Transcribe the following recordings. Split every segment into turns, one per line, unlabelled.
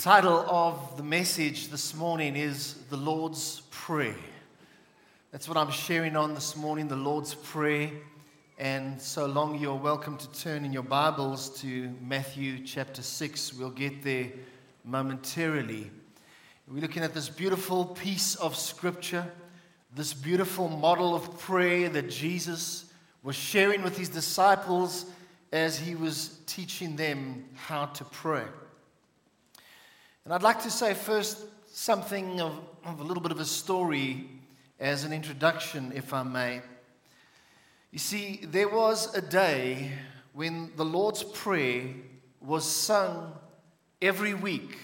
title of the message this morning is The Lord's Prayer. That's what I'm sharing on this morning, the Lord's Prayer. And so long, you're welcome to turn in your Bibles to Matthew chapter 6. We'll get there momentarily. We're looking at this beautiful piece of scripture, this beautiful model of prayer that Jesus was sharing with his disciples as he was teaching them how to pray. And I'd like to say first something of, of, a little bit of a story as an introduction, if I may. You see, there was a day when the Lord's Prayer was sung every week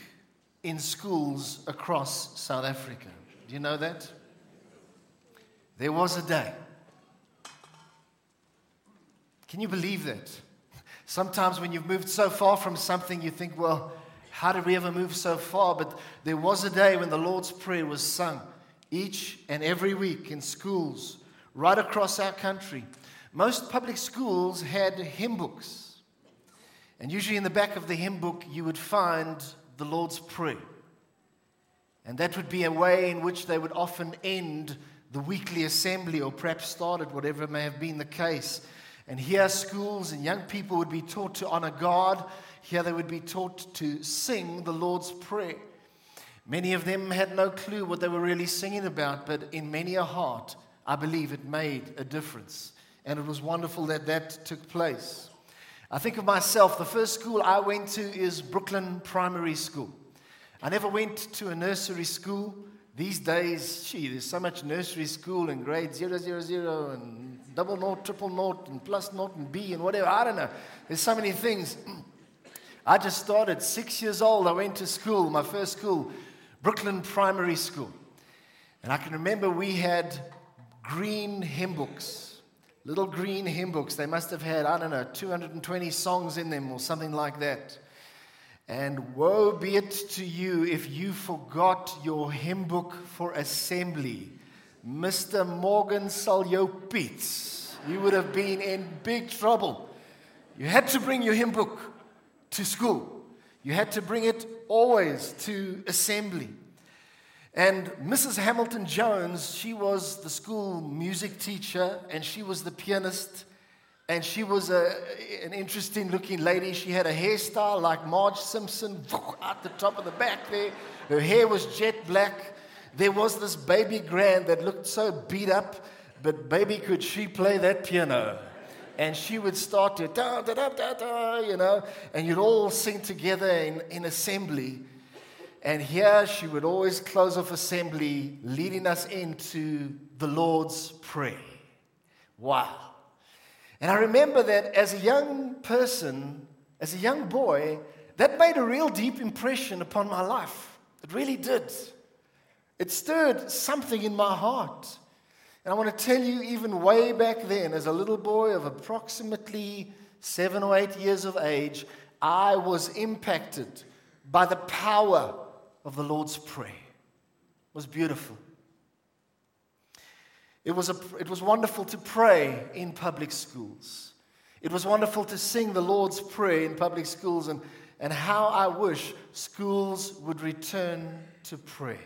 in schools across South Africa. Do you know that? There was a day. Can you believe that? Sometimes when you've moved so far from something, you think, well, how did we ever move so far? But there was a day when the Lord's Prayer was sung each and every week in schools right across our country. Most public schools had hymn books. And usually in the back of the hymn book, you would find the Lord's Prayer. And that would be a way in which they would often end the weekly assembly or perhaps start it, whatever may have been the case. And here, schools and young people would be taught to honor God here they would be taught to sing the Lord's Prayer. Many of them had no clue what they were really singing about, but in many a heart, I believe it made a difference. And it was wonderful that that took place. I think of myself, the first school I went to is Brooklyn Primary School. I never went to a nursery school. These days, gee, there's so much nursery school and grade 000 and double naught, triple naught, and plus naught and B and whatever. I don't know. There's so many things. I just started six years old. I went to school, my first school, Brooklyn Primary School. And I can remember we had green hymn books, little green hymn books. They must have had, I don't know, 220 songs in them or something like that. And woe be it to you if you forgot your hymn book for assembly. Mr. Morgan Salyopitz, you would have been in big trouble. You had to bring your hymn book to school. You had to bring it always to assembly. And Mrs. Hamilton Jones, she was the school music teacher and she was the pianist. And she was a, an interesting looking lady. She had a hairstyle like Marge Simpson at the top of the back there. Her hair was jet black. There was this baby grand that looked so beat up, but baby, could she play that piano? And she would start to da da da da da, you know, and you'd all sing together in, in assembly. And here she would always close off assembly, leading us into the Lord's Prayer. Wow. And I remember that as a young person, as a young boy, that made a real deep impression upon my life. It really did. It stirred something in my heart. And I want to tell you, even way back then, as a little boy of approximately seven or eight years of age, I was impacted by the power of the Lord's Prayer. It was beautiful. It was, a, it was wonderful to pray in public schools. It was wonderful to sing the Lord's Prayer in public schools, and, and how I wish schools would return to prayer.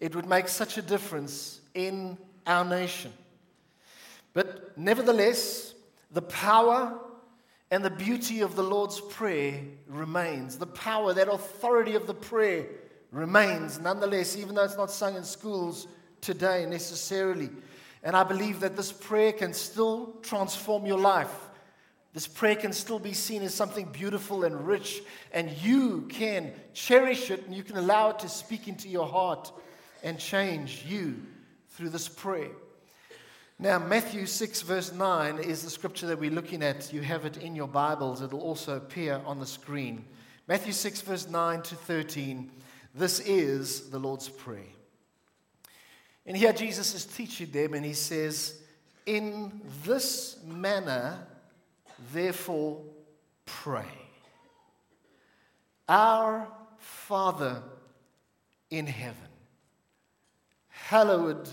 It would make such a difference in our nation. But nevertheless, the power and the beauty of the Lord's Prayer remains. The power, that authority of the prayer remains nonetheless, even though it's not sung in schools today necessarily. And I believe that this prayer can still transform your life. This prayer can still be seen as something beautiful and rich, and you can cherish it and you can allow it to speak into your heart and change you through this prayer. Now, Matthew 6, verse 9 is the scripture that we're looking at. You have it in your Bibles, it'll also appear on the screen. Matthew 6, verse 9 to 13. This is the Lord's Prayer. And here Jesus is teaching them, and he says, In this manner, therefore, pray. Our Father in heaven, hallowed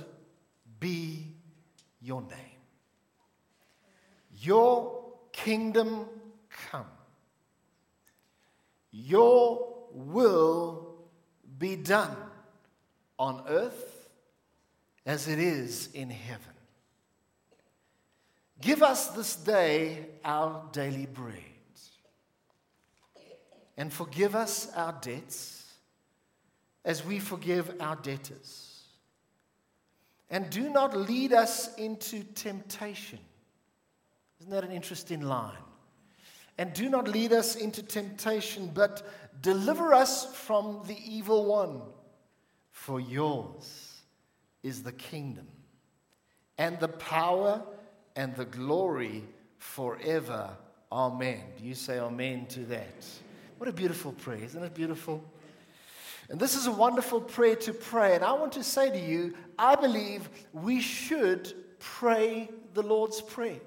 be your name. Your kingdom come. Your will be done on earth as it is in heaven. Give us this day our daily bread. And forgive us our debts as we forgive our debtors. And do not lead us into temptation. Isn't that an interesting line? And do not lead us into temptation, but deliver us from the evil one. For yours is the kingdom and the power and the glory forever. Amen. Do you say amen to that? What a beautiful prayer. Isn't it beautiful? And this is a wonderful prayer to pray. And I want to say to you, I believe we should pray the Lord's Prayer.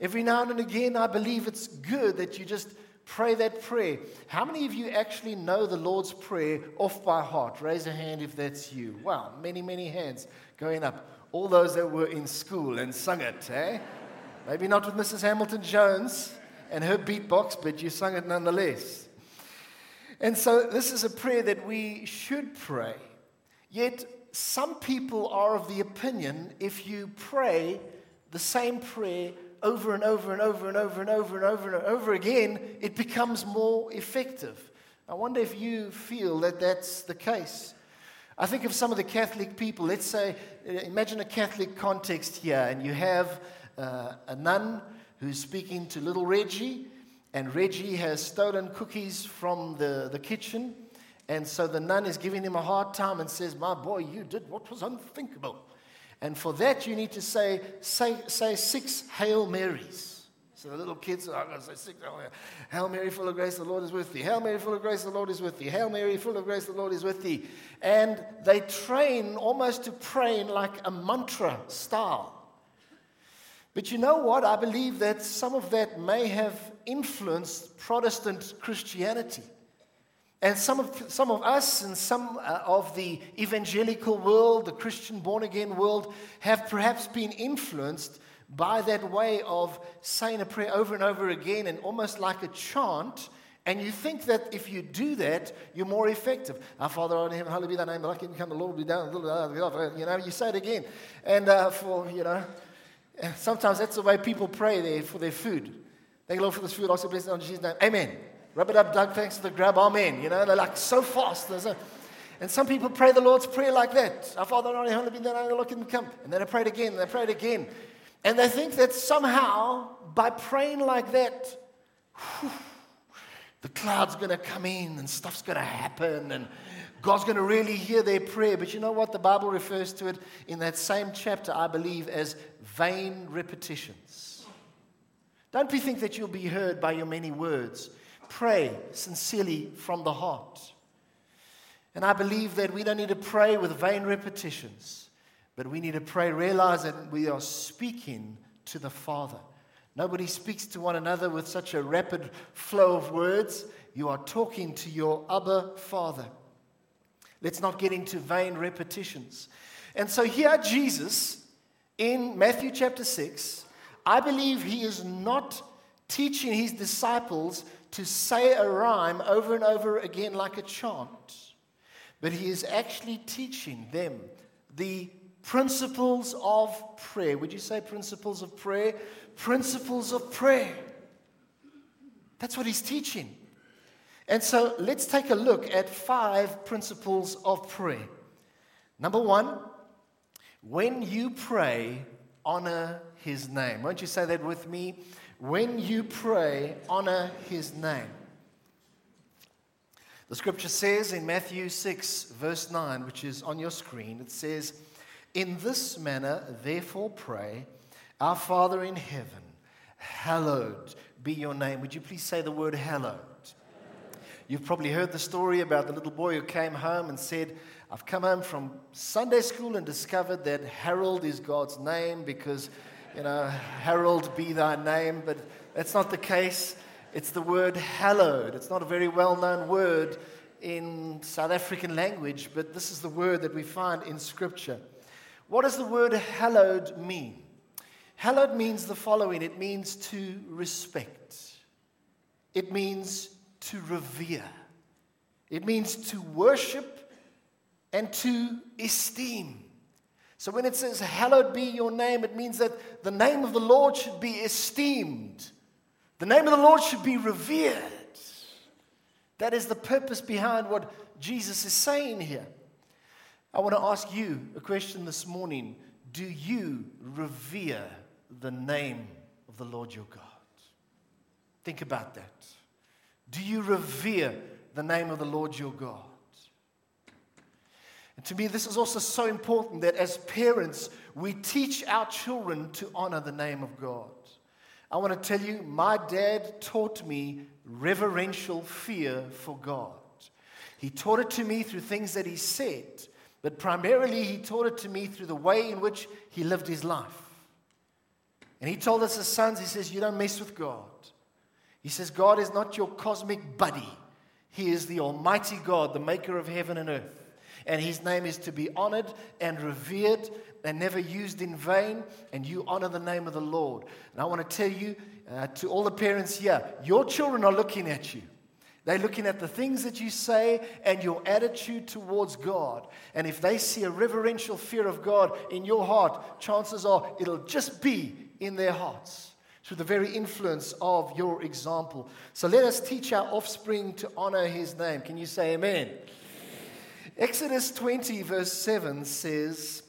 Every now and again, I believe it's good that you just pray that prayer. How many of you actually know the Lord's Prayer off by heart? Raise a hand if that's you. Wow, many, many hands going up. All those that were in school and sung it, eh? Maybe not with Mrs. Hamilton Jones and her beatbox, but you sung it nonetheless. And so, this is a prayer that we should pray. Yet, some people are of the opinion if you pray the same prayer over and over and over and over and over and over and over again, it becomes more effective. I wonder if you feel that that's the case. I think of some of the Catholic people. Let's say, uh, imagine a Catholic context here, and you have uh, a nun who's speaking to little Reggie, and Reggie has stolen cookies from the, the kitchen. And so the nun is giving him a hard time and says, My boy, you did what was unthinkable. And for that, you need to say, say, say six Hail Marys. So the little kids are going to say six Hail Mary. Hail Mary, full of grace, the Lord is with thee. Hail Mary, full of grace, the Lord is with thee. Hail Mary, full of grace, the Lord is with thee. And they train almost to praying like a mantra style. But you know what? I believe that some of that may have influenced Protestant Christianity. And some of, some of us and some uh, of the evangelical world, the Christian born again world, have perhaps been influenced by that way of saying a prayer over and over again and almost like a chant. And you think that if you do that, you're more effective. Our Father in heaven, hallowed be thy name, the Lord be done. You know, you say it again. And uh, for, you know, sometimes that's the way people pray there for their food. Thank Lord, for this food. Also, bless it in Jesus' name. Amen. Rub it up, Doug. Thanks for the grab. Amen. You know, they're like so fast. A, and some people pray the Lord's Prayer like that. Our Father, be then I look and come. And then I prayed again, and I prayed again. And they think that somehow, by praying like that, whew, the cloud's going to come in and stuff's going to happen and God's going to really hear their prayer. But you know what? The Bible refers to it in that same chapter, I believe, as vain repetitions. Don't be think that you'll be heard by your many words. Pray sincerely from the heart. And I believe that we don't need to pray with vain repetitions, but we need to pray, realize that we are speaking to the Father. Nobody speaks to one another with such a rapid flow of words. You are talking to your Abba Father. Let's not get into vain repetitions. And so here, Jesus in Matthew chapter 6, I believe he is not teaching his disciples to say a rhyme over and over again like a chant, but he is actually teaching them the principles of prayer. Would you say principles of prayer? Principles of prayer. That's what he's teaching. And so let's take a look at five principles of prayer. Number one, when you pray, honor his name. Won't you say that with me? When you pray, honor his name. The scripture says in Matthew 6, verse 9, which is on your screen, it says, In this manner, therefore, pray, Our Father in heaven, hallowed be your name. Would you please say the word hallowed? You've probably heard the story about the little boy who came home and said, I've come home from Sunday school and discovered that Harold is God's name because you know, Harold be thy name, but that's not the case. It's the word hallowed. It's not a very well known word in South African language, but this is the word that we find in Scripture. What does the word hallowed mean? Hallowed means the following it means to respect, it means to revere, It means to worship and to esteem. So when it says, Hallowed be your name, it means that the name of the Lord should be esteemed. The name of the Lord should be revered. That is the purpose behind what Jesus is saying here. I want to ask you a question this morning. Do you revere the name of the Lord your God? Think about that. Do you revere the name of the Lord your God? And to me, this is also so important that as parents, we teach our children to honor the name of God. I want to tell you, my dad taught me reverential fear for God. He taught it to me through things that he said, but primarily he taught it to me through the way in which he lived his life. And he told us as sons, he says, You don't mess with God. He says, God is not your cosmic buddy, He is the Almighty God, the maker of heaven and earth. And His name is to be honored and revered and never used in vain. And you honor the name of the Lord. And I want to tell you uh, to all the parents here your children are looking at you. They're looking at the things that you say and your attitude towards God. And if they see a reverential fear of God in your heart, chances are it'll just be in their hearts through the very influence of your example. So let us teach our offspring to honor his name. Can you say amen? Exodus 20, verse 7 says,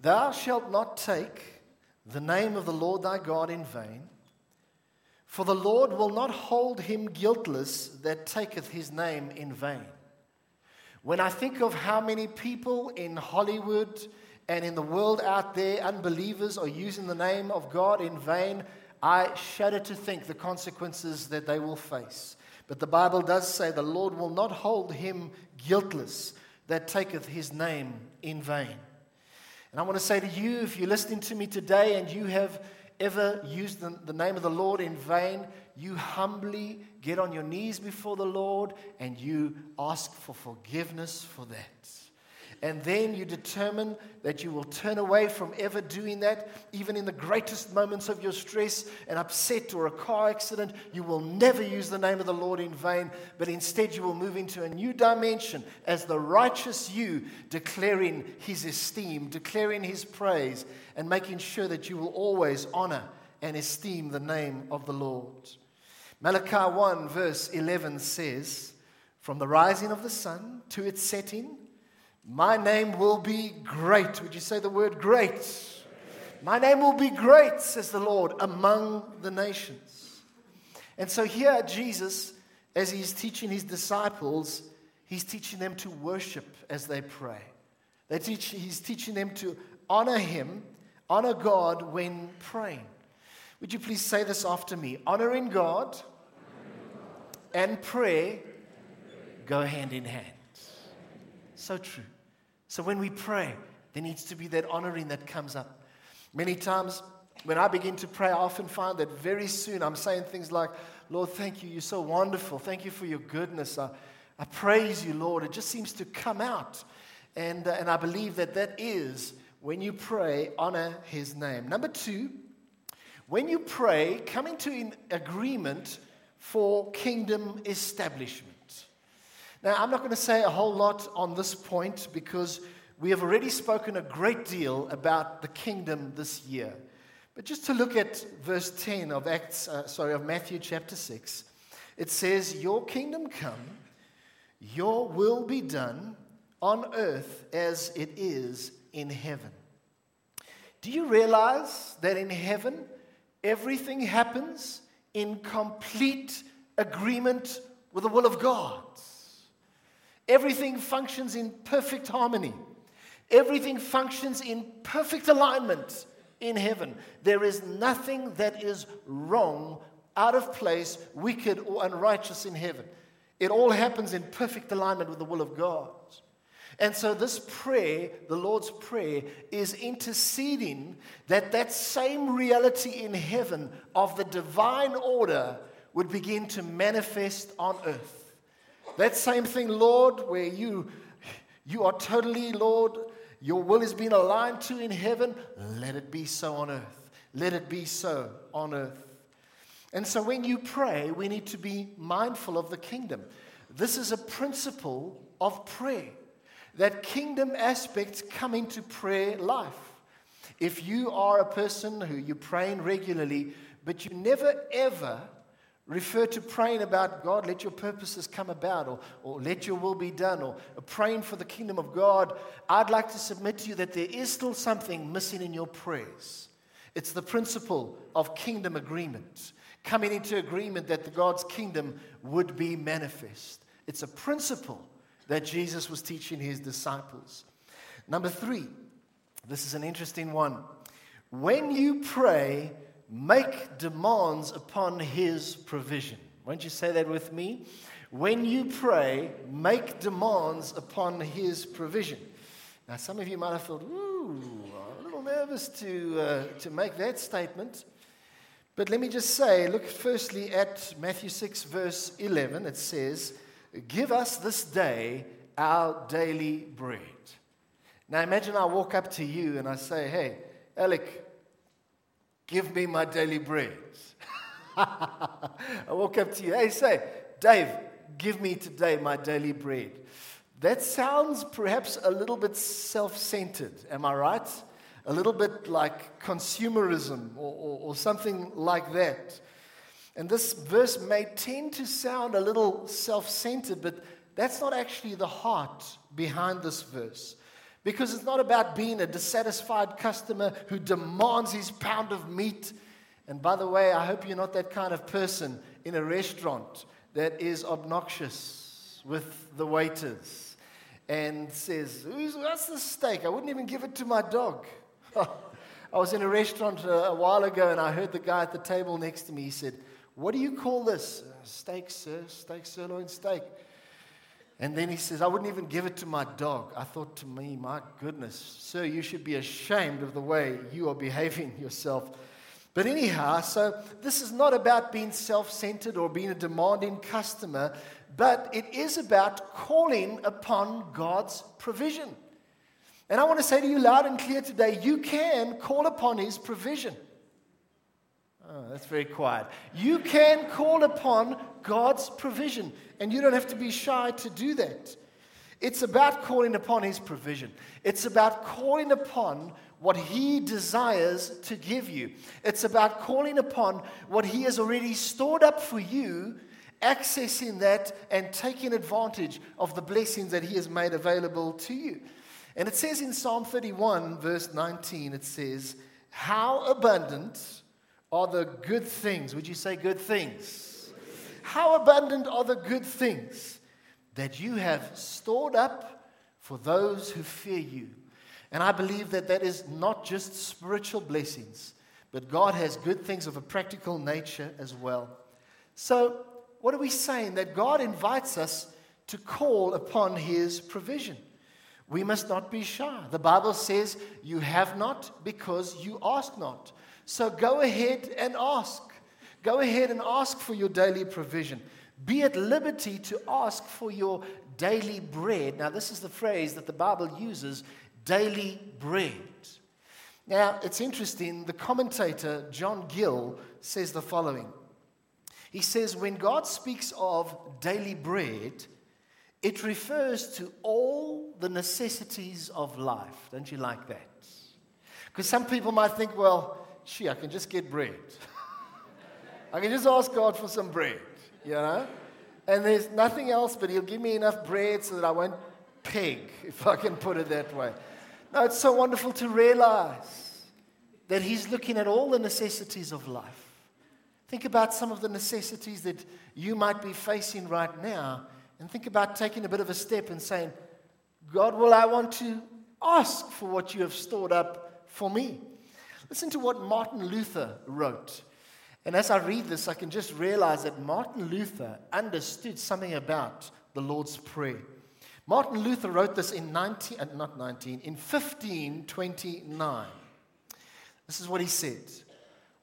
Thou shalt not take the name of the Lord thy God in vain. For the Lord will not hold him guiltless that taketh his name in vain. When I think of how many people in Hollywood and in the world out there, unbelievers are using the name of God in vain, I shudder to think the consequences that they will face. But the Bible does say the Lord will not hold him guiltless that taketh his name in vain. And I want to say to you, if you're listening to me today and you have ever used the, the name of the Lord in vain, you humbly get on your knees before the Lord and you ask for forgiveness for that. And then you determine that you will turn away from ever doing that, even in the greatest moments of your stress, an upset or a car accident. You will never use the name of the Lord in vain, but instead you will move into a new dimension as the righteous you, declaring his esteem, declaring his praise, and making sure that you will always honor and esteem the name of the Lord. Malachi 1, verse 11 says, From the rising of the sun to its setting, my name will be great. Would you say the word great? My name will be great, says the Lord, among the nations. And so here, Jesus, as he's teaching his disciples, he's teaching them to worship as they pray. They teach, he's teaching them to honor him, honor God when praying. Would you please say this after me? Honoring God and prayer go hand in hand. So true. So when we pray, there needs to be that honoring that comes up. Many times when I begin to pray, I often find that very soon I'm saying things like, Lord, thank you. You're so wonderful. Thank you for your goodness. I, I praise you, Lord. It just seems to come out. And, uh, and I believe that that is when you pray, honor his name. Number two, when you pray, come into an agreement for kingdom establishment. Now, I'm not going to say a whole lot on this point because we have already spoken a great deal about the kingdom this year. But just to look at verse 10 of Acts, uh, sorry, of Matthew chapter 6, it says, Your kingdom come, your will be done on earth as it is in heaven. Do you realize that in heaven, everything happens in complete agreement with the will of God? Everything functions in perfect harmony. Everything functions in perfect alignment in heaven. There is nothing that is wrong, out of place, wicked, or unrighteous in heaven. It all happens in perfect alignment with the will of God. And so, this prayer, the Lord's Prayer, is interceding that that same reality in heaven of the divine order would begin to manifest on earth. That same thing, Lord, where you, you are totally, Lord, your will is being aligned to in heaven, let it be so on earth. Let it be so on earth. And so when you pray, we need to be mindful of the kingdom. this is a principle of prayer. That kingdom aspects come into prayer life. If you are a person who you're praying regularly, but you never ever refer to praying about God, let your purposes come about, or, or let your will be done, or praying for the kingdom of God, I'd like to submit to you that there is still something missing in your prayers. It's the principle of kingdom agreement, coming into agreement that the God's kingdom would be manifest. It's a principle that Jesus was teaching his disciples. Number three, this is an interesting one. When you pray, make demands upon his provision. Won't you say that with me? When you pray, make demands upon his provision. Now, some of you might have thought, ooh, a little nervous to, uh, to make that statement. But let me just say, look firstly at Matthew 6, verse 11. It says, Give us this day our daily bread. Now imagine I walk up to you and I say, Hey, Alec, give me my daily bread. I walk up to you, hey, say, Dave, give me today my daily bread. That sounds perhaps a little bit self centered, am I right? A little bit like consumerism or, or, or something like that. And this verse may tend to sound a little self centered, but that's not actually the heart behind this verse. Because it's not about being a dissatisfied customer who demands his pound of meat. And by the way, I hope you're not that kind of person in a restaurant that is obnoxious with the waiters and says, What's the steak? I wouldn't even give it to my dog. I was in a restaurant a while ago and I heard the guy at the table next to me. He said, What do you call this? Uh, steak, sir. Steak, sirloin steak. And then he says, I wouldn't even give it to my dog. I thought to me, my goodness, sir, you should be ashamed of the way you are behaving yourself. But anyhow, so this is not about being self centered or being a demanding customer, but it is about calling upon God's provision. And I want to say to you loud and clear today you can call upon His provision. Oh, that's very quiet. You can call upon God's provision, and you don't have to be shy to do that. It's about calling upon His provision, it's about calling upon what He desires to give you. It's about calling upon what He has already stored up for you, accessing that, and taking advantage of the blessings that He has made available to you. And it says in Psalm 31, verse 19, it says, How abundant are the good things. Would you say good things? How abundant are the good things that you have stored up for those who fear you? And I believe that that is not just spiritual blessings, but God has good things of a practical nature as well. So, what are we saying? That God invites us to call upon His provision. We must not be shy. The Bible says, You have not because you ask not. So go ahead and ask. Go ahead and ask for your daily provision. Be at liberty to ask for your daily bread. Now, this is the phrase that the Bible uses daily bread. Now, it's interesting. The commentator, John Gill, says the following He says, When God speaks of daily bread, it refers to all the necessities of life. Don't you like that? Because some people might think, well, gee, I can just get bread. I can just ask God for some bread, you know? And there's nothing else, but He'll give me enough bread so that I won't peg, if I can put it that way. No, it's so wonderful to realize that He's looking at all the necessities of life. Think about some of the necessities that you might be facing right now, and think about taking a bit of a step and saying, God, will I want to ask for what you have stored up for me? Listen to what Martin Luther wrote. And as I read this, I can just realize that Martin Luther understood something about the Lord's Prayer. Martin Luther wrote this in 19, uh, not 19, in 1529. This is what he said.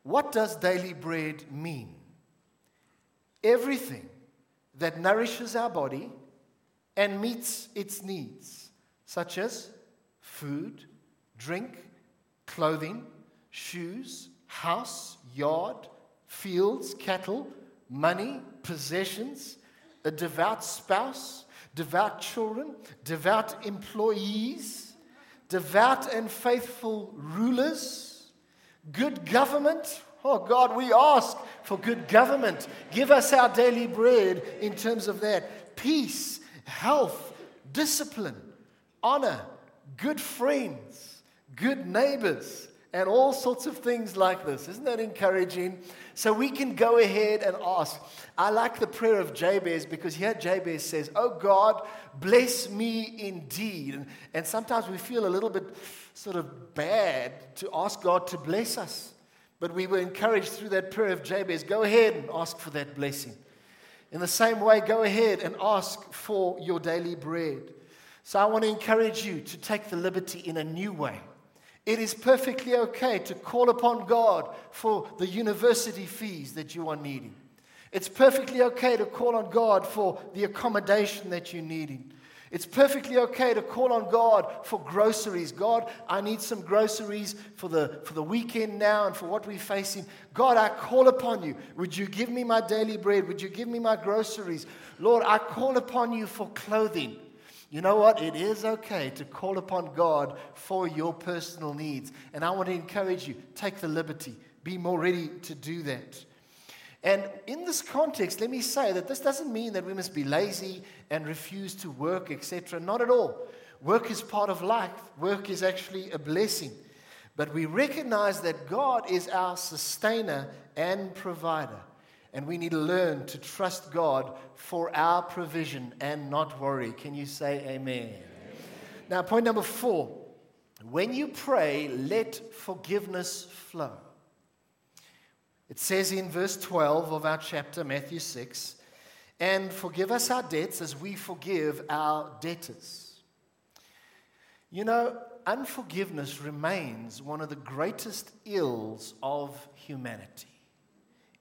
What does daily bread mean? Everything that nourishes our body and meets its needs, such as food, drink, clothing, shoes, house, yard, fields, cattle, money, possessions, a devout spouse, devout children, devout employees, devout and faithful rulers, good government. Oh God, we ask for good government. Give us our daily bread in terms of that. Peace, health, discipline, honor, good friends, good neighbors, and all sorts of things like this. Isn't that encouraging? So we can go ahead and ask. I like the prayer of Jabez because here Jabez says, Oh God, bless me indeed. And, and sometimes we feel a little bit sort of bad to ask God to bless us. But we were encouraged through that prayer of Jabez go ahead and ask for that blessing. In the same way, go ahead and ask for your daily bread. So I want to encourage you to take the liberty in a new way it is perfectly okay to call upon God for the university fees that you are needing. It's perfectly okay to call on God for the accommodation that you're needing. It's perfectly okay to call on God for groceries. God, I need some groceries for the, for the weekend now and for what we're facing. God, I call upon you. Would you give me my daily bread? Would you give me my groceries? Lord, I call upon you for clothing. You know what? It is okay to call upon God for your personal needs. And I want to encourage you take the liberty, be more ready to do that. And in this context, let me say that this doesn't mean that we must be lazy and refuse to work, etc. Not at all. Work is part of life, work is actually a blessing. But we recognize that God is our sustainer and provider. And we need to learn to trust God for our provision and not worry. Can you say amen? amen? Now, point number four when you pray, let forgiveness flow. It says in verse 12 of our chapter, Matthew 6, and forgive us our debts as we forgive our debtors. You know, unforgiveness remains one of the greatest ills of humanity.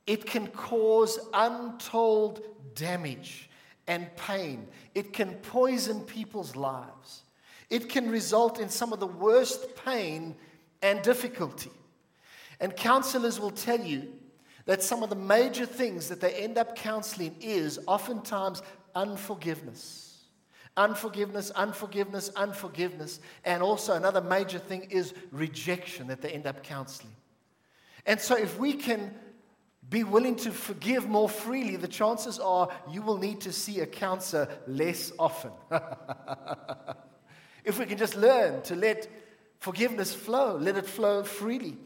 It can cause untold damage and pain. It can poison people's lives. It can result in some of the worst pain and difficulty. And counselors will tell you that some of the major things that they end up counseling is oftentimes unforgiveness. Unforgiveness, unforgiveness, unforgiveness. And also, another major thing is rejection that they end up counseling. And so, if we can be willing to forgive more freely, the chances are you will need to see a counselor less often. if we can just learn to let forgiveness flow, let it flow freely.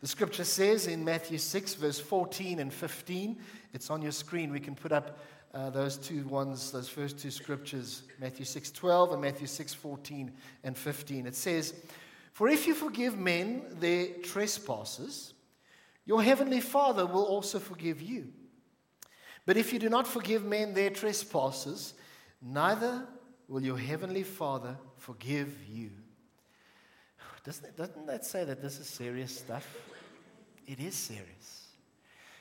The scripture says in Matthew 6, verse 14 and 15, it's on your screen. We can put up uh, those two ones, those first two scriptures, Matthew 6, 12 and Matthew 6, 14 and 15. It says, For if you forgive men their trespasses, your heavenly Father will also forgive you. But if you do not forgive men their trespasses, neither will your heavenly Father forgive you. Doesn't, it, doesn't that say that this is serious stuff? It is serious.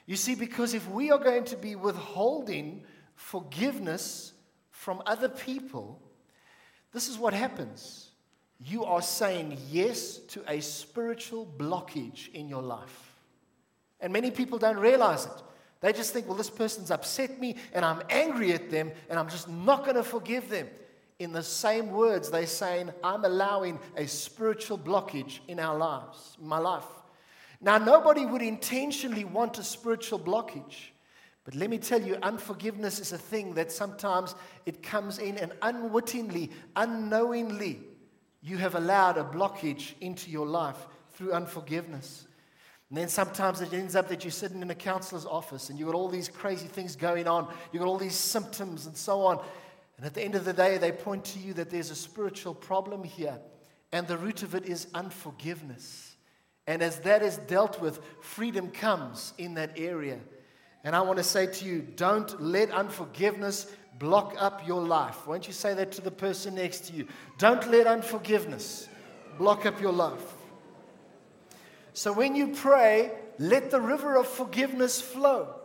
You see, because if we are going to be withholding forgiveness from other people, this is what happens. You are saying yes to a spiritual blockage in your life. And many people don't realize it. They just think, well, this person's upset me and I'm angry at them and I'm just not going to forgive them. In the same words, they're saying, I'm allowing a spiritual blockage in our lives, my life. Now, nobody would intentionally want a spiritual blockage. But let me tell you, unforgiveness is a thing that sometimes it comes in and unwittingly, unknowingly, you have allowed a blockage into your life through unforgiveness. And then sometimes it ends up that you're sitting in a counselor's office and you've got all these crazy things going on. You've got all these symptoms and so on. And at the end of the day, they point to you that there's a spiritual problem here. And the root of it is unforgiveness. And as that is dealt with, freedom comes in that area. And I want to say to you don't let unforgiveness block up your life. Won't you say that to the person next to you? Don't let unforgiveness block up your life. So when you pray, let the river of forgiveness flow.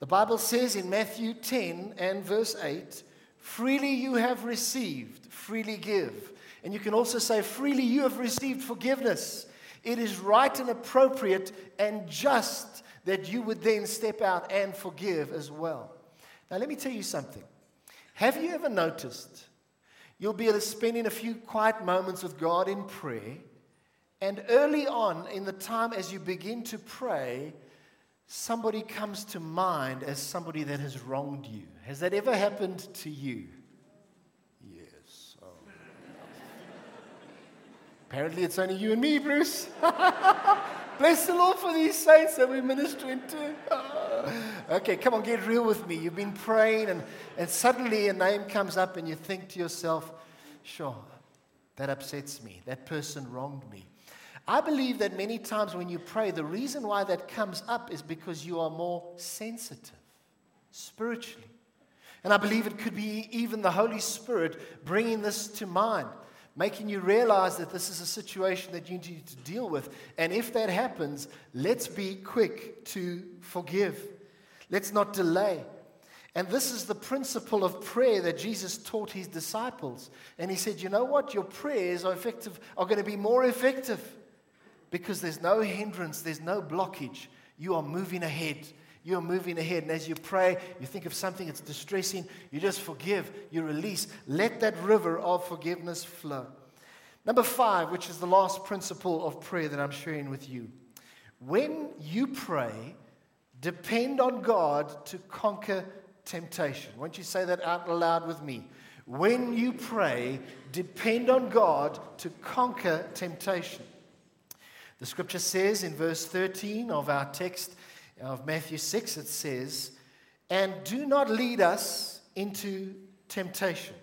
The Bible says in Matthew 10 and verse 8, freely you have received, freely give. And you can also say, freely you have received forgiveness. It is right and appropriate and just that you would then step out and forgive as well. Now, let me tell you something. Have you ever noticed you'll be spending a few quiet moments with God in prayer, and early on in the time as you begin to pray, somebody comes to mind as somebody that has wronged you? Has that ever happened to you? Yes. Oh. Apparently, it's only you and me, Bruce. Bless the Lord for these saints that we're ministering to. okay, come on, get real with me. You've been praying, and, and suddenly a name comes up, and you think to yourself, sure, that upsets me. That person wronged me. I believe that many times when you pray, the reason why that comes up is because you are more sensitive spiritually. And I believe it could be even the Holy Spirit bringing this to mind making you realize that this is a situation that you need to deal with. And if that happens, let's be quick to forgive. Let's not delay. And this is the principle of prayer that Jesus taught his disciples. And he said, You know what? Your prayers are effective, are going to be more effective because there's no hindrance, there's no blockage. You are moving ahead. You're moving ahead. And as you pray, you think of something that's distressing, you just forgive, you release. Let that river of forgiveness flow. Number five, which is the last principle of prayer that I'm sharing with you. When you pray, depend on God to conquer temptation. Won't you say that out loud with me? When you pray, depend on God to conquer temptation. The scripture says in verse 13 of our text of Matthew 6, it says, And do not lead us into temptation,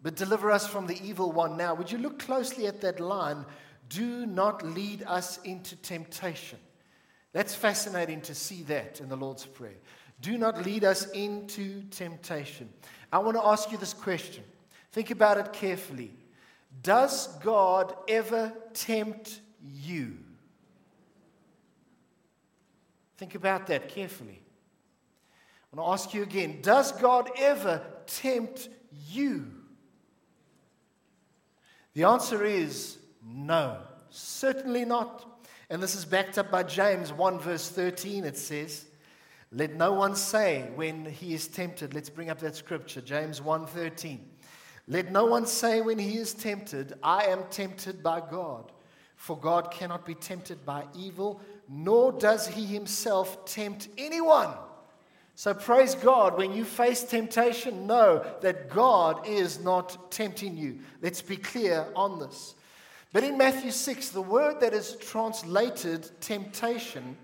but deliver us from the evil one. Now, would you look closely at that line? Do not lead us into temptation. That's fascinating to see that in the Lord's Prayer. Do not lead us into temptation. I want to ask you this question. Think about it carefully. Does God ever tempt you? Think about that carefully. I want to ask you again Does God ever tempt you? The answer is no, certainly not. And this is backed up by James 1, verse 13. It says, Let no one say when he is tempted. Let's bring up that scripture, James 1 13. Let no one say when he is tempted, I am tempted by God. For God cannot be tempted by evil, nor does he himself tempt anyone. So praise God. When you face temptation, know that God is not tempting you. Let's be clear on this. But in Matthew 6, the word that is translated temptation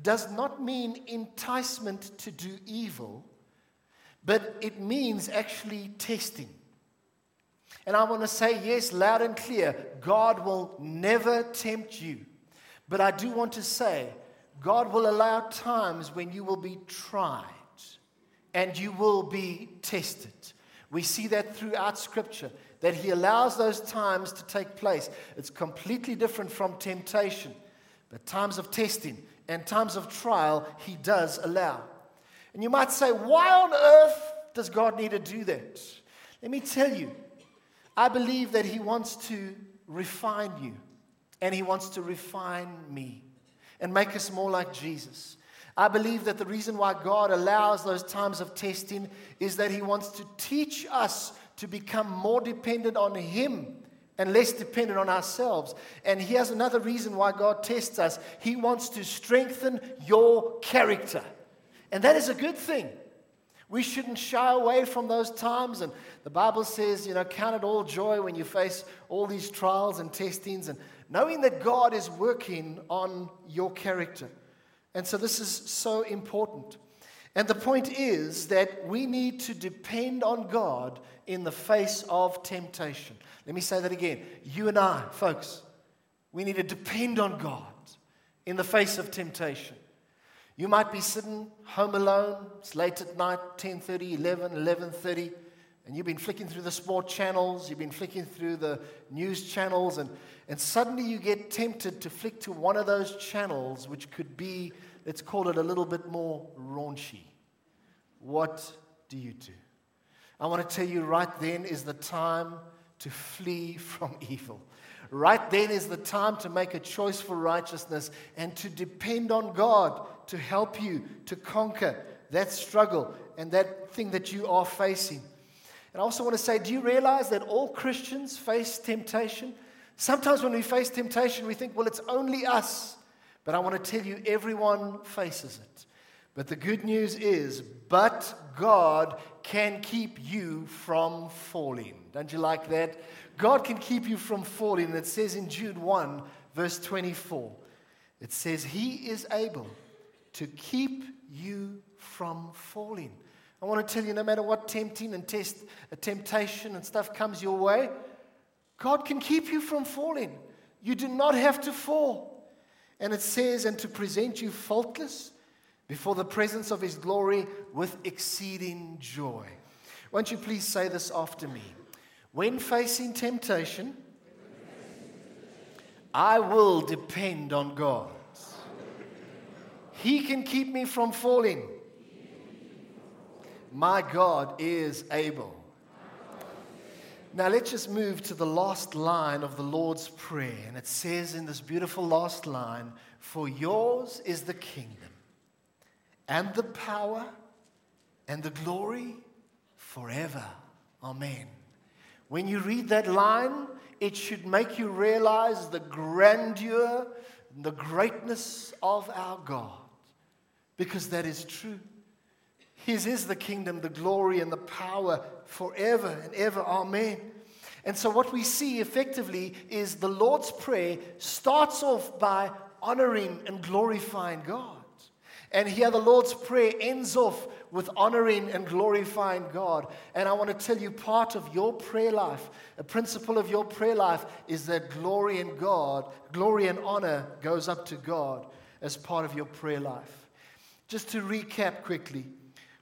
does not mean enticement to do evil, but it means actually testing. And I want to say, yes, loud and clear God will never tempt you. But I do want to say, God will allow times when you will be tried and you will be tested. We see that throughout Scripture, that He allows those times to take place. It's completely different from temptation, but times of testing and times of trial, He does allow. And you might say, why on earth does God need to do that? Let me tell you, I believe that He wants to refine you and He wants to refine me and make us more like Jesus. I believe that the reason why God allows those times of testing is that He wants to teach us to become more dependent on Him and less dependent on ourselves. And here's another reason why God tests us He wants to strengthen your character. And that is a good thing. We shouldn't shy away from those times. And the Bible says, you know, count it all joy when you face all these trials and testings and knowing that God is working on your character. And so this is so important. And the point is that we need to depend on God in the face of temptation. Let me say that again. You and I, folks, we need to depend on God in the face of temptation. You might be sitting home alone. It's late at night, 10:30, 11, 11:30, and you've been flicking through the sport channels, you've been flicking through the news channels, and, and suddenly you get tempted to flick to one of those channels, which could be, let's call it a little bit more raunchy. What do you do? I want to tell you right then is the time to flee from evil. Right then is the time to make a choice for righteousness and to depend on God to help you to conquer that struggle and that thing that you are facing. And I also want to say, do you realize that all Christians face temptation? Sometimes when we face temptation, we think, well, it's only us. But I want to tell you, everyone faces it. But the good news is, but God can keep you from falling. Don't you like that? God can keep you from falling. It says in Jude 1, verse 24, it says, He is able to keep you from falling. I want to tell you no matter what tempting and test, a temptation and stuff comes your way, God can keep you from falling. You do not have to fall. And it says, and to present you faultless before the presence of his glory with exceeding joy. Won't you please say this after me? When facing temptation, I will depend on God. He can keep me from falling. My God is able. Now let's just move to the last line of the Lord's Prayer. And it says in this beautiful last line For yours is the kingdom, and the power, and the glory forever. Amen. When you read that line, it should make you realize the grandeur, the greatness of our God because that is true. His is the kingdom, the glory, and the power forever and ever. Amen. And so, what we see effectively is the Lord's Prayer starts off by honoring and glorifying God. And here, the Lord's Prayer ends off with honoring and glorifying God. And I want to tell you part of your prayer life, a principle of your prayer life is that glory and God, glory and honor goes up to God as part of your prayer life. Just to recap quickly,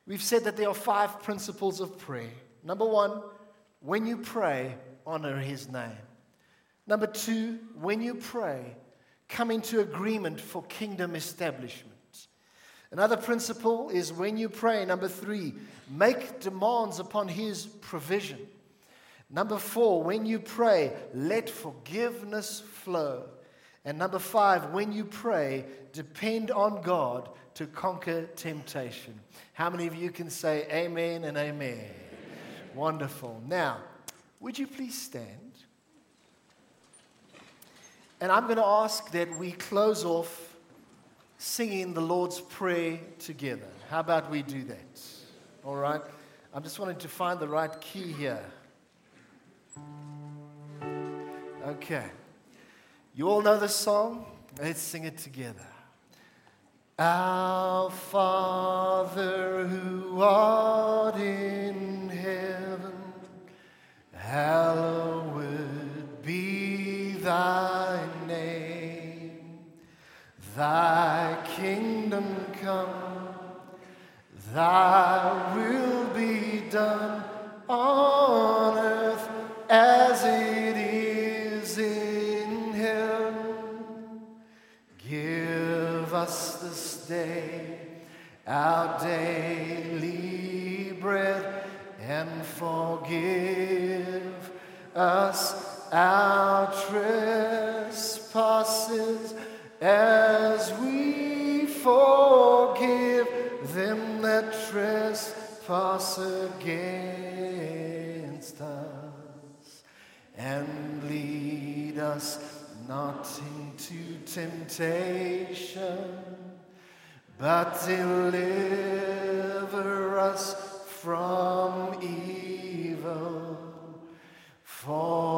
we've said that there are five principles of prayer. Number one, when you pray, honor his name. Number two, when you pray, come into agreement for kingdom establishment. Another principle is when you pray, number three, make demands upon his provision. Number four, when you pray, let forgiveness flow. And number five, when you pray, depend on God to conquer temptation. How many of you can say amen and amen? amen? Wonderful. Now, would you please stand? And I'm going to ask that we close off singing the Lord's Prayer together. How about we do that? All right? I'm just wanting to find the right key here. Okay. You all know this song? Let's sing it together. Our Father who art in heaven, hallowed be thy name. Thy kingdom come, thy will not into temptation but deliver us from evil. For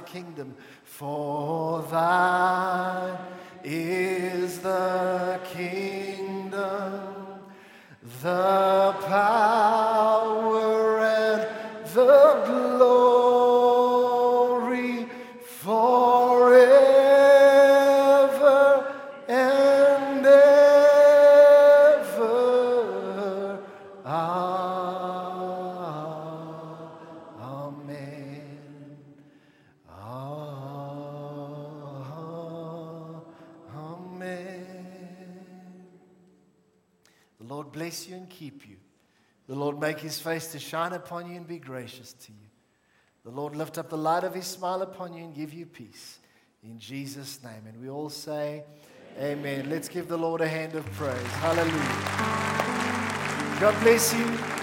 the kingdom, for thine is his face to shine upon you and be gracious to you. The Lord lift up the light of his smile upon you and give you peace. In Jesus' name. And we all say, Amen. Amen. Let's give the Lord a hand of praise. Hallelujah. God bless you.